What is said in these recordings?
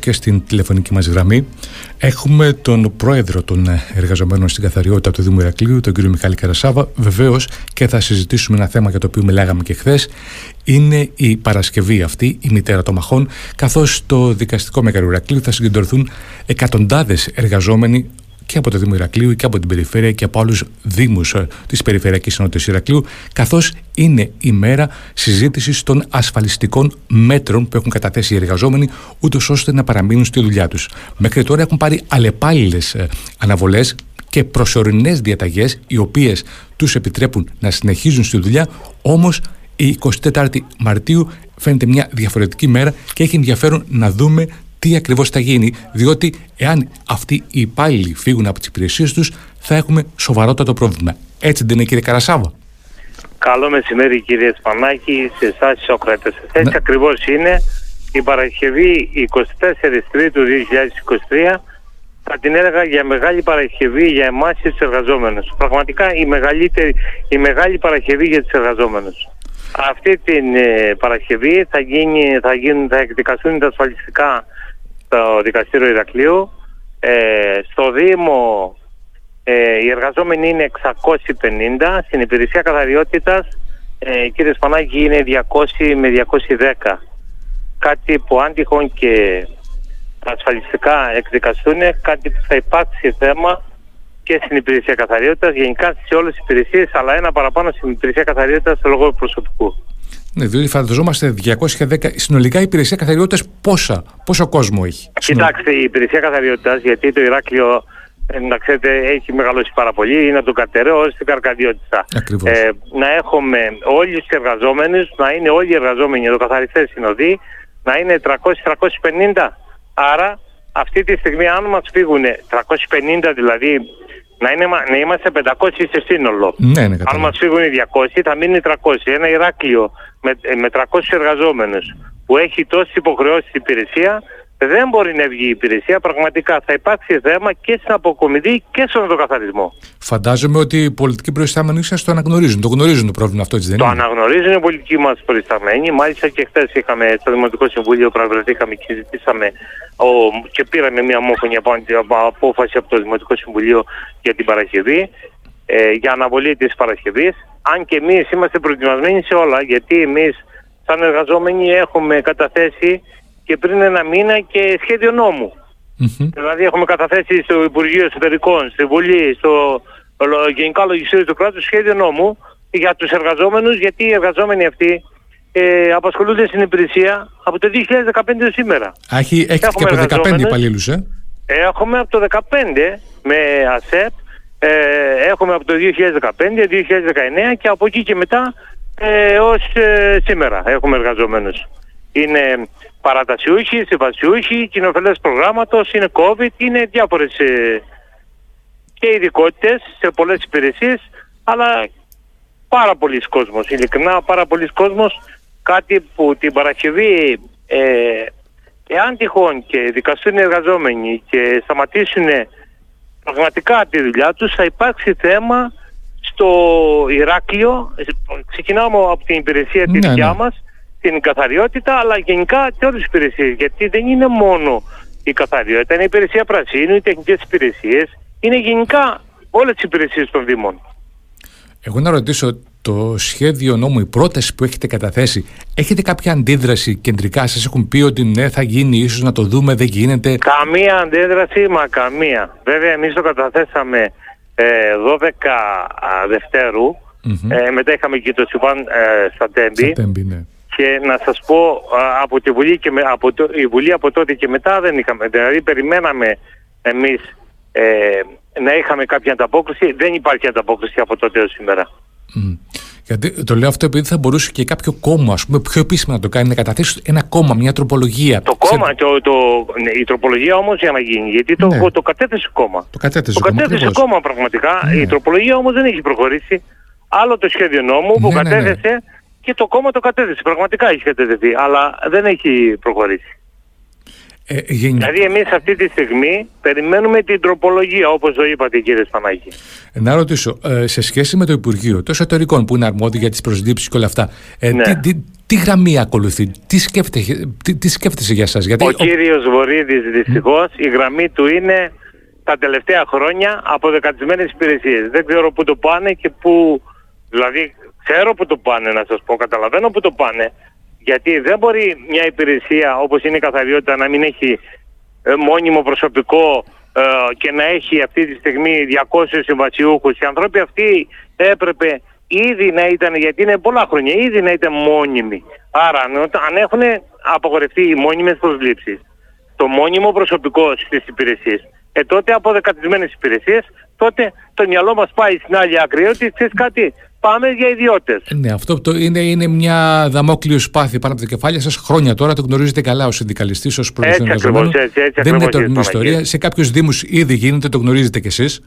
και στην τηλεφωνική μας γραμμή έχουμε τον πρόεδρο των εργαζομένων στην καθαριότητα του Δήμου Ηρακλείου, τον κύριο Μιχάλη Καρασάβα. Βεβαίως και θα συζητήσουμε ένα θέμα για το οποίο μιλάγαμε και χθες. Είναι η Παρασκευή αυτή, η μητέρα των μαχών, καθώς στο δικαστικό Μέγαρο Ηρακλείου θα συγκεντρωθούν εκατοντάδες εργαζόμενοι και από το Δήμο Ηρακλείου και από την περιφέρεια και από άλλους Δήμους ε, της Περιφερειακής Ενότητας Ηρακλείου, καθώς είναι η μέρα συζήτησης των ασφαλιστικών μέτρων που έχουν καταθέσει οι εργαζόμενοι, ούτως ώστε να παραμείνουν στη δουλειά τους. Μέχρι τώρα έχουν πάρει αλλεπάλληλες αναβολές και προσωρινές διαταγές, οι οποίες τους επιτρέπουν να συνεχίζουν στη δουλειά, όμως η 24η Μαρτίου φαίνεται μια διαφορετική μέρα και έχει ενδιαφέρον να δούμε τι ακριβώς θα γίνει, διότι εάν αυτοί οι υπάλληλοι φύγουν από τις υπηρεσίες τους, θα έχουμε σοβαρότατο πρόβλημα. Έτσι δεν είναι, κύριε Καρασάβα. Καλό μεσημέρι, κύριε Σπανάκη, σε εσάς, Σοκράτε. Έτσι ναι. ακριβώς είναι. Η Παρασκευή 24 Τρίτου 2023 θα την έλεγα για μεγάλη Παρασκευή για εμάς και τους εργαζόμενους. Πραγματικά η, μεγαλύτερη, η μεγάλη Παρασκευή για τους εργαζόμενους. Αυτή την ε, Παρασκευή θα, γίνει, θα, γίνουν, θα εκδικαστούν τα ασφαλιστικά στο δικαστήριο Ηρακλείου. Ε, στο Δήμο ε, οι εργαζόμενοι είναι 650, στην υπηρεσία καθαριότητας ε, κύριε Σπανάκη είναι 200 με 210. Κάτι που αν τυχόν και τα ασφαλιστικά εκδικαστούν, κάτι που θα υπάρξει θέμα και στην υπηρεσία καθαριότητας, γενικά σε όλες τις υπηρεσίες, αλλά ένα παραπάνω στην υπηρεσία καθαριότητας στο λόγο προσωπικού. Ναι, διότι φανταζόμαστε 210. Συνολικά η υπηρεσία καθαριότητας πόσα, πόσο κόσμο έχει. Κοιτάξτε, η υπηρεσία καθαριότητας, γιατί το Ηράκλειο ε, να ξέρετε, έχει μεγαλώσει πάρα πολύ, είναι από τον Κατεραίο ως την Καρκαδιότητα. Ε, να έχουμε όλοι τους εργαζόμενους, να είναι όλοι οι εργαζόμενοι εδώ, καθαριστές συνοδοί, να είναι 300-350. Άρα, αυτή τη στιγμή, αν μας φύγουν 350 δηλαδή να, είναι, να είμαστε 500 σε σύνολο. Ναι, ναι, Αν μας φύγουν οι 200, θα μείνει 300. Ένα Ηράκλειο με, με 300 εργαζόμενους που έχει τόσε υποχρεώσει στην υπηρεσία, δεν μπορεί να βγει η υπηρεσία. Πραγματικά θα υπάρξει θέμα και στην αποκομιδή και στον οδοκαθαρισμό. Φαντάζομαι ότι οι πολιτικοί προϊστάμενοι σας το αναγνωρίζουν. Το γνωρίζουν το πρόβλημα αυτό, έτσι δεν το είναι; Το αναγνωρίζουν οι πολιτικοί μας προϊστάμενοι. Μάλιστα και χθες είχαμε στο Δημοτικό Συμβούλιο βρεθήκαμε και συζητήσαμε και πήραμε μια μόφωνη απόφαση από το Δημοτικό Συμβουλίο για την Παρασκευή. Ε, για αναβολή της Παρασκευής αν και εμείς είμαστε προετοιμασμένοι σε όλα γιατί εμείς σαν εργαζόμενοι έχουμε καταθέσει και πριν ένα μήνα και σχέδιο Δηλαδή έχουμε καταθέσει στο Υπουργείο Εσωτερικών, στη Βουλή, στο Γενικό Λογιστήριο του Κράτους σχέδιο νόμου για τους εργαζόμενους γιατί οι εργαζόμενοι αυτοί ε, απασχολούνται στην υπηρεσία από το 2015 σήμερα. Έχει, έχει και από το 2015 υπαλλήλους, ε; Έχουμε από το 2015 με ΑΣΕΠ ε, έχουμε από το 2015, 2019 και από εκεί και μετά ε, ως ε, σήμερα έχουμε εργαζόμενους. Είναι παρατασιούχοι, συμβασιούχοι, κοινοφελές προγράμματος, είναι COVID, είναι διάφορες ε, και ειδικότητες σε πολλές υπηρεσίες, αλλά πάρα πολλοί κόσμος, ειλικρινά πάρα πολλοί κόσμος, κάτι που την Παρασκευή ε, εάν τυχόν και δικαστούν οι εργαζόμενοι και σταματήσουν πραγματικά τη δουλειά τους θα υπάρξει θέμα στο Ηράκλειο, ξεκινάμε από την υπηρεσία ναι, της δικιά ναι. μας, την καθαριότητα, αλλά γενικά και όλες τις υπηρεσίες, γιατί δεν είναι μόνο η καθαριότητα, είναι η υπηρεσία πρασίνου, οι τεχνικές υπηρεσίες, είναι γενικά όλες τις υπηρεσίες των Δήμων. Εγώ να ρωτήσω το σχέδιο νόμου, η πρόταση που έχετε καταθέσει, έχετε κάποια αντίδραση κεντρικά, σας έχουν πει ότι ναι θα γίνει, ίσως να το δούμε, δεν γίνεται. Καμία αντίδραση, μα καμία. Βέβαια εμείς το καταθέσαμε ε, 12 Δευτέρου, ε, μετά είχαμε και το Σιβάν ε, στα Τέμπη. ναι. Και να σας πω, από τη Βουλή, και με, από το, η Βουλή από τότε και μετά δεν είχαμε, δηλαδή περιμέναμε εμείς ε, να είχαμε κάποια ανταπόκριση, δεν υπάρχει ανταπόκριση από τότε έως σήμερα. Γιατί το λέω αυτό επειδή θα μπορούσε και κάποιο κόμμα, ας πούμε, πιο επίσημα να το κάνει, να καταθέσει ένα κόμμα, μια τροπολογία. Το κόμμα, το, το, ναι, η τροπολογία όμως για να γίνει, γιατί το, ναι. το κατέθεσε κόμμα. Το κατέθεσε, το κατέθεσε κόμμα, πραγματικά. Ναι. Η τροπολογία όμως δεν έχει προχωρήσει. Άλλο το σχέδιο νόμου που ναι, ναι, κατέθεσε και το κόμμα το κατέθεσε. Πραγματικά έχει κατέθεσει, αλλά δεν έχει προχωρήσει. Ε, Δηλαδή εμείς αυτή τη στιγμή περιμένουμε την τροπολογία όπως το είπατε κύριε Σπανάκη. Να ρωτήσω, ε, σε σχέση με το Υπουργείο των Εσωτερικών που είναι αρμόδιο για τις προσλήψεις και όλα αυτά, ε, ναι. τι, τι, τι, γραμμή ακολουθεί, τι σκέφτεσαι, τι, τι σκέφτεσαι για σας. Γιατί... Ο κύριος Βορύδης δυστυχώς η γραμμή του είναι τα τελευταία χρόνια αποδεκατισμένες υπηρεσίες. Δεν ξέρω πού το πάνε και πού, δηλαδή ξέρω πού το πάνε να σας πω, καταλαβαίνω πού το πάνε. Γιατί δεν μπορεί μια υπηρεσία όπως είναι η καθαριότητα να μην έχει ε, μόνιμο προσωπικό ε, και να έχει αυτή τη στιγμή 200 συμβασιούχους. Οι άνθρωποι αυτοί έπρεπε ήδη να ήταν, γιατί είναι πολλά χρόνια, ήδη να ήταν μόνιμοι. Άρα αν έχουν απογορευτεί οι μόνιμες προσλήψεις, το μόνιμο προσωπικό στις υπηρεσίες, ε, τότε από δεκατισμένες υπηρεσίες, τότε το μυαλό μας πάει στην άλλη άκρη ότι ξέρεις κάτι, πάμε για ιδιώτες. Ναι, αυτό το είναι, είναι μια δαμόκλειο σπάθη πάνω από τα κεφάλια σας. Χρόνια τώρα το γνωρίζετε καλά ως συνδικαλιστής, ως προεδρεύοντα. Δεν είναι τωρινή ιστορία. Σε κάποιους Δήμους ήδη γίνεται, το γνωρίζετε κι εσείς.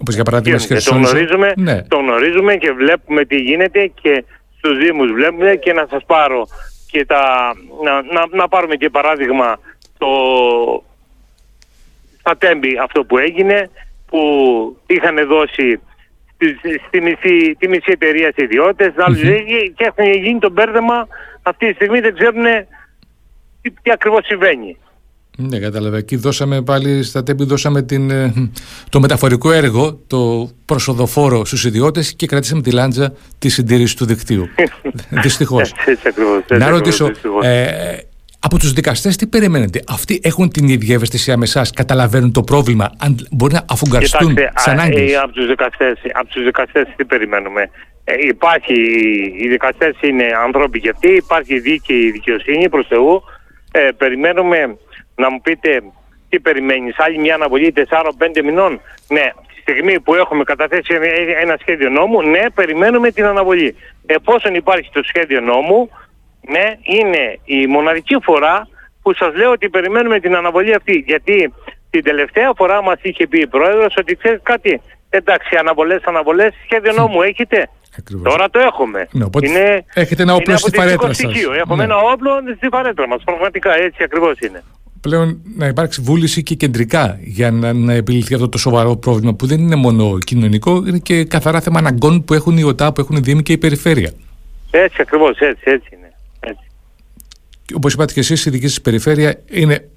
Όπως για παράδειγμα στη Το γνωρίζουμε, ναι. το γνωρίζουμε και βλέπουμε τι γίνεται και στους Δήμους βλέπουμε και να σας πάρω και τα, να, να, να πάρουμε και παράδειγμα το στα τέμπη αυτό που έγινε που είχαν δώσει στη, μισή, τη μισή εταιρεία σε ιδιώτες και έχουν γίνει το μπέρδεμα αυτή τη στιγμή δεν ξέρουν τι, τι ακριβώς συμβαίνει. Ναι, κατάλαβα. Εκεί δώσαμε πάλι στα τέμπη δώσαμε την, ε, το μεταφορικό έργο, το προσοδοφόρο στους ιδιώτες και κρατήσαμε τη λάντζα της συντήρησης του δικτύου. Δυστυχώς. Να ρωτήσω, ε, από τους δικαστές τι περιμένετε, Αυτοί έχουν την ίδια ευαισθησία με εσάς, καταλαβαίνουν το πρόβλημα, αν μπορεί να αφουγκραστούν τις ανάγκε. Ε, από τους δικαστές τους δικαστές τι περιμένουμε; Ε, υπάρχει, οι δικαστές είναι ανθρώποι και αυτοί, υπάρχει δίκαιη δικαιοσύνη προς Θεού. Ε, περιμένουμε να μου πείτε τι περιμένεις, άλλη μια αναβολή 4-5 μηνών; Ναι, τη στιγμή που έχουμε καταθέσει ένα σχέδιο νόμου, ναι, περιμένουμε την αναβολή. Εφόσον υπάρχει το σχέδιο νόμου, ναι, είναι η μοναδική φορά που σας λέω ότι περιμένουμε την αναβολή αυτή. Γιατί την τελευταία φορά μας είχε πει η Πρόεδρος ότι ξέρεις κάτι, εντάξει αναβολές, αναβολές, σχέδιο νόμου έχετε. Ακριβώς. Τώρα το έχουμε. Ναι, είναι, έχετε ένα όπλο στη φαρέτρα σας. Έχουμε ναι. ένα όπλο στη φαρέτρα μας. Πραγματικά έτσι ακριβώς είναι. Πλέον να υπάρξει βούληση και κεντρικά για να, να επιληθεί αυτό το σοβαρό πρόβλημα που δεν είναι μόνο κοινωνικό, είναι και καθαρά θέμα αναγκών που έχουν οι ΟΤΑ, που έχουν οι Δήμοι και η Περιφέρεια. Έτσι ακριβώς, έτσι, έτσι είναι. Όπως είπατε και εσείς, η δική σας περιφέρεια είναι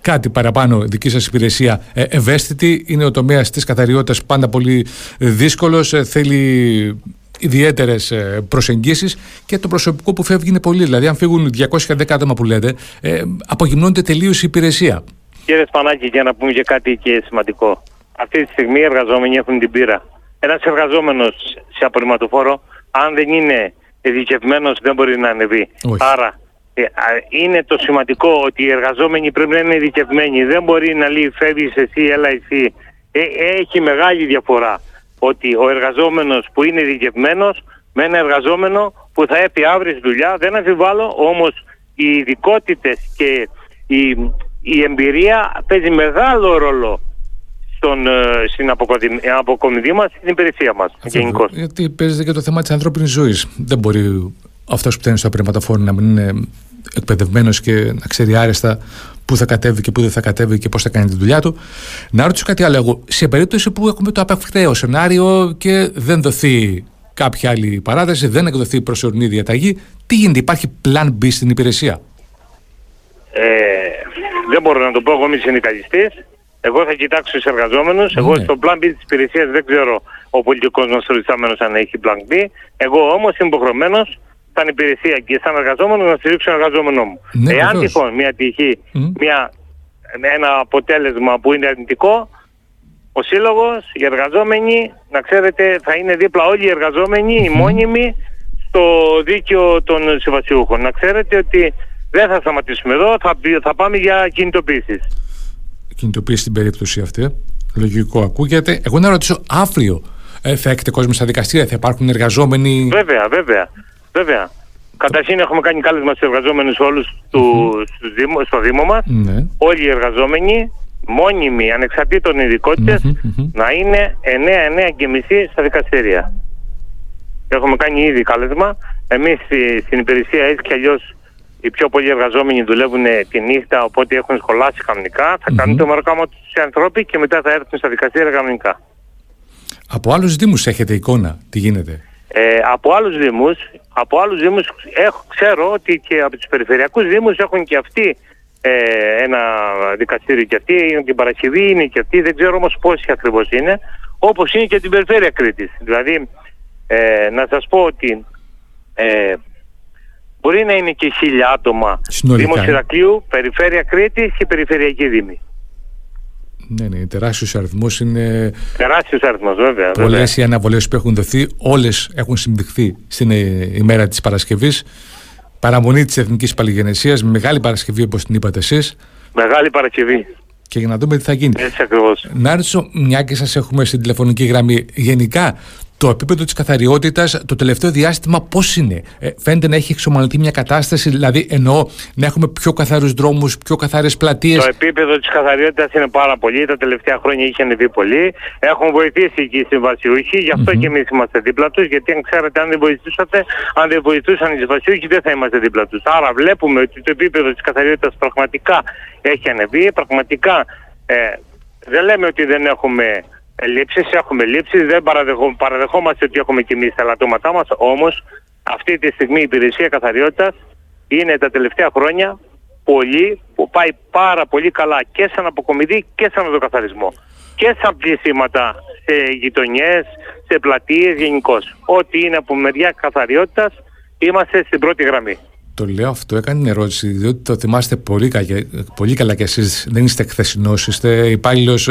κάτι παραπάνω δική σας υπηρεσία ε, ευαίσθητη. Είναι ο τομέας της καθαριότητας πάντα πολύ δύσκολος. Ε, θέλει ιδιαίτερες προσεγγίσεις και το προσωπικό που φεύγει είναι πολύ. Δηλαδή, αν φύγουν 210 άτομα που λέτε, ε, απογυμνώνεται τελείως η υπηρεσία. Κύριε Σπανάκη, για να πούμε και κάτι και σημαντικό. Αυτή τη στιγμή οι εργαζόμενοι έχουν την πείρα. Ένας εργαζόμενος σε απορριμματοφόρο, αν δεν είναι ειδικευμένος, δεν μπορεί να ανεβεί. Άρα, ε, είναι το σημαντικό ότι οι εργαζόμενοι πρέπει να είναι ειδικευμένοι. Δεν μπορεί να λέει φεύγεις εσύ, έλα εσύ. Ε, έχει μεγάλη διαφορά ότι ο εργαζόμενος που είναι ειδικευμένος με ένα εργαζόμενο που θα έρθει αύριο στη δουλειά. Δεν αμφιβάλλω όμως οι ειδικότητες και η, η εμπειρία παίζει μεγάλο ρόλο στον, ε, στην αποκομιδή μας, στην υπηρεσία μας γενικώς. Γιατί παίζεται και το θέμα της ανθρώπινης ζωής. Δεν μπορεί αυτός που φταίνει στο απερματοφόρο να μην είναι εκπαιδευμένος και να ξέρει άρεστα πού θα κατέβει και πού δεν θα κατέβει και πώς θα κάνει τη δουλειά του. Να ρωτήσω κάτι άλλο. Εγώ, σε περίπτωση που έχουμε το απευθέως σενάριο και δεν δοθεί κάποια άλλη παράδοση, δεν εκδοθεί προσωρινή διαταγή, τι γίνεται, υπάρχει plan B στην υπηρεσία; Ε, δεν μπορώ να το πω εγώ, είμαι συνδικαλιστή. Εγώ θα κοιτάξω τους εργαζόμενους. Ναι. Εγώ στο plan B της υπηρεσίας δεν ξέρω ο πολιτικός μας αν έχει plan B. Εγώ όμως είμαι υποχρεωμένος σαν υπηρεσία και σαν εργαζόμενο να στηρίξω τον εργαζόμενό μου. Ναι, Εάν τυχόν μια τυχή, μια, ένα αποτέλεσμα που είναι αρνητικό, ο σύλλογος, οι εργαζόμενοι, να ξέρετε, θα είναι δίπλα όλοι οι εργαζόμενοι, οι μόνιμοι, στο δίκαιο των συμβασιούχων. Να ξέρετε ότι δεν θα σταματήσουμε εδώ, θα, θα πάμε για κινητοποίησεις. Κινητοποίηση στην περίπτωση αυτή. Λογικό ακούγεται. Εγώ να ρωτήσω αύριο. Ε, θα έχετε κόσμο στα δικαστήρια, θα υπάρχουν εργαζόμενοι; Βέβαια, βέβαια. Βέβαια. Καταρχήν έχουμε κάνει κάλεσμα στους εργαζόμενους όλους του, mm-hmm. στο Δήμο μας. Ναι. Όλοι οι εργαζόμενοι, μόνιμοι, ανεξαρτήτων να είναι 9-9 και μισή στα δικαστήρια. Έχουμε κάνει ήδη κάλεσμα. Εμείς στην υπηρεσία έτσι κι αλλιώς οι πιο πολλοί εργαζόμενοι δουλεύουν τη νύχτα, οπότε έχουν σχολάσει κανονικά. Θα Μμμ. κάνουν το μεροκάμα τους οι ανθρώποι και μετά θα έρθουν στα δικαστήρια κανονικά. Από άλλους Δήμους έχετε εικόνα τι γίνεται; Ε, από άλλους δήμους, από άλλους δήμους έχω, ξέρω ότι και από τους περιφερειακούς δήμους έχουν και αυτοί ε, ένα δικαστήριο και αυτοί, είναι την Παρασκευή είναι και αυτοί, δεν ξέρω όμως πόσοι ακριβώς είναι, όπως είναι και την περιφέρεια Κρήτης. Δηλαδή, ε, να σας πω ότι ε, μπορεί να είναι και χίλια άτομα Συνολικά, Δήμος ε. Ηρακλείου, περιφέρεια Κρήτης και περιφερειακή δήμη. Ναι, ναι, τεράστιος αριθμός. Είναι Τεράστιος αριθμός βέβαια. βέβαια. πολλές οι αναβολές που έχουν δοθεί. Όλες έχουν συμπληχθεί στην ε, ημέρα της Παρασκευής. Παραμονή της Εθνικής Παλιγενεσίας, με μεγάλη Παρασκευή όπως την είπατε εσείς. Μεγάλη Παρασκευή. Και για να δούμε τι θα γίνει. Έτσι ακριβώς. Να ρωτήσω, μια και σας έχουμε στην τηλεφωνική γραμμή, γενικά το επίπεδο της καθαριότητας το τελευταίο διάστημα πώς είναι; Ε, φαίνεται να έχει εξομαλυνθεί μια κατάσταση, δηλαδή εννοώ να έχουμε πιο καθαρούς δρόμους, πιο καθαρές πλατείες. Το επίπεδο της καθαριότητας είναι πάρα πολύ. Τα τελευταία χρόνια είχε ανεβεί πολύ. Έχουν βοηθήσει και οι συμβασιούχοι. Γι' αυτό Μμμ. και εμείς είμαστε δίπλα τους. Γιατί αν ξέρετε, αν δεν βοηθούσατε, αν δεν βοηθούσαν οι συμβασιούχοι, δεν θα είμαστε δίπλα τους. Άρα βλέπουμε ότι το επίπεδο της καθαριότητας πραγματικά έχει ανεβεί. Πραγματικά ε, δεν λέμε ότι δεν έχουμε λήψεις, έχουμε λήψεις. Δεν παραδεχό, παραδεχόμαστε ότι έχουμε και εμείς τα λατώματά μας. Όμως αυτή τη στιγμή η υπηρεσία καθαριότητας είναι τα τελευταία χρόνια πολύ, που πάει πάρα πολύ καλά και σαν αποκομιδή και σαν οδοκαθαρισμό. Και σαν πλησίματα σε γειτονιές, σε πλατείες γενικώς. Ό,τι είναι από μεριά καθαριότητας είμαστε στην πρώτη γραμμή. Το λέω αυτό, έκανε την ερώτηση, διότι το θυμάστε πολύ, κα- πολύ καλά κι εσείς, δεν είστε χθεσινός, είστε υπάλληλος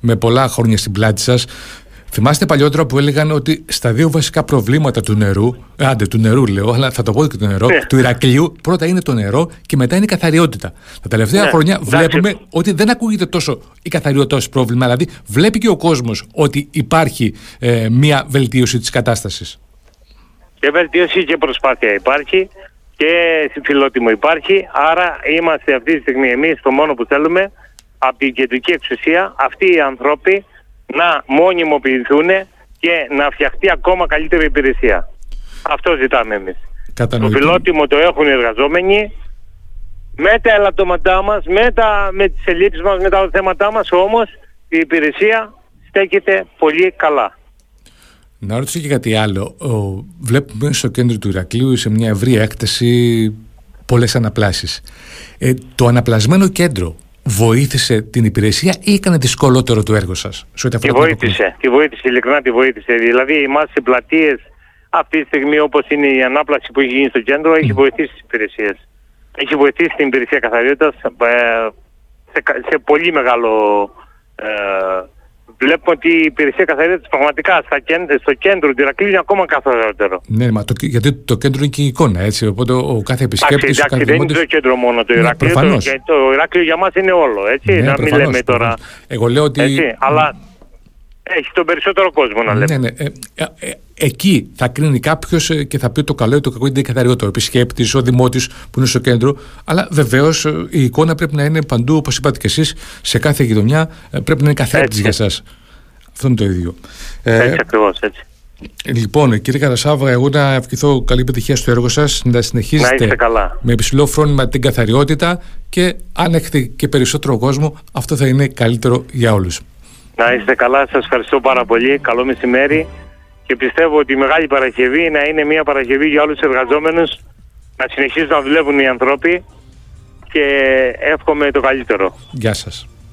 με πολλά χρόνια στην πλάτη σας. Θυμάστε παλιότερα που έλεγαν ότι στα δύο βασικά προβλήματα του νερού, ε, άντε του νερού λέω, αλλά θα το πω και του νερό, Ναι. του Ηρακλείου, πρώτα είναι το νερό και μετά είναι η καθαριότητα. Τα τελευταία Ναι, χρόνια εντάξει. βλέπουμε ότι δεν ακούγεται τόσο η καθαριότητα ως πρόβλημα, δηλαδή βλέπει και ο κόσμος ότι υπάρχει ε, μια βελτίωση της κατάστασης. Και βελτίωση και προσπάθεια υπάρχει και φιλότιμο υπάρχει. Άρα είμαστε αυτή τη στιγμή εμείς το μόνο που θέλουμε από την κεντρική εξουσία αυτοί οι άνθρωποι να μονιμοποιηθούν και να φτιαχτεί ακόμα καλύτερη υπηρεσία. Αυτό ζητάμε εμείς. Το Κατανοητό. φιλότιμο το έχουν οι εργαζόμενοι με τα ελαττώματά μας, με, τα, με τις ελλείψεις μας, με τα θέματά μας, όμως η υπηρεσία στέκεται πολύ καλά. Να ρωτήσω και κάτι άλλο. Ο, βλέπουμε στο κέντρο του Ηρακλείου σε μια ευρία έκταση πολλές αναπλάσεις. Ε, το αναπλασμένο κέντρο βοήθησε την υπηρεσία ή έκανε δυσκολότερο το έργο σας σε ό,τι Τη αφορά την αποκοινή- βοήθησε, τη βοήθησε, ειλικρινά τη βοήθησε. Δηλαδή, εμάς οι πλατείες αυτή τη στιγμή όπως είναι η ανάπλαση που έχει γίνει στο κέντρο έχει βοηθήσει τις υπηρεσίες. Έχει βοηθήσει την υπηρεσία καθαριότητας ε, σε, κα- σε πολύ μεγάλο... Ε, βλέπουμε ότι η υπηρεσία καθαριότητας πραγματικά στα κέντρο, στο κέντρο του Ηρακλείου είναι ακόμα καθαρότερο. Ναι, μα το, γιατί το κέντρο είναι και η εικόνα, έτσι. Οπότε ο, ο κάθε Εντάξει, επισκέπτης, ο εντάξει, κάθε δεν είναι δημότης- το κέντρο μόνο το Ναι, Ηράκλειο. το, προφανώς. και το Ηράκλειο για μας είναι όλο, έτσι. Ναι, να μην προφανώς, λέμε τώρα. προφανώς. Εγώ λέω ότι... Έτσι, αλλά έχει τον περισσότερο κόσμο να λέμε. Ναι, ναι. Ε, ε, ε, εκεί θα κρίνει κάποιος και θα πει το καλό ή το κακό ή την καθαριότητα. Ο επισκέπτης, ο δημότης που είναι στο κέντρο. Αλλά βεβαίως η εικόνα πρέπει να είναι παντού, όπως είπατε και εσείς, σε κάθε γειτονιά ε, πρέπει να είναι καθρέφτη Έτσι. για εσά. Αυτό είναι το ίδιο. Ε, Έτσι ακριβώς, έτσι. λοιπόν, κύριε Καρασάβα, εγώ να ευχηθώ καλή επιτυχία στο έργο σας, να Να συνεχίσετε είστε καλά. με υψηλό φρόνημα την καθαριότητα και αν έχετε και περισσότερο κόσμο, αυτό θα είναι καλύτερο για όλους. Να είστε καλά, σας ευχαριστώ πάρα πολύ. Καλό μεσημέρι και πιστεύω ότι η Μεγάλη Παρασκευή να είναι μια Παρασκευή για όλους τους εργαζόμενους να συνεχίσουν να δουλεύουν οι άνθρωποι και εύχομαι το καλύτερο. Γεια σας.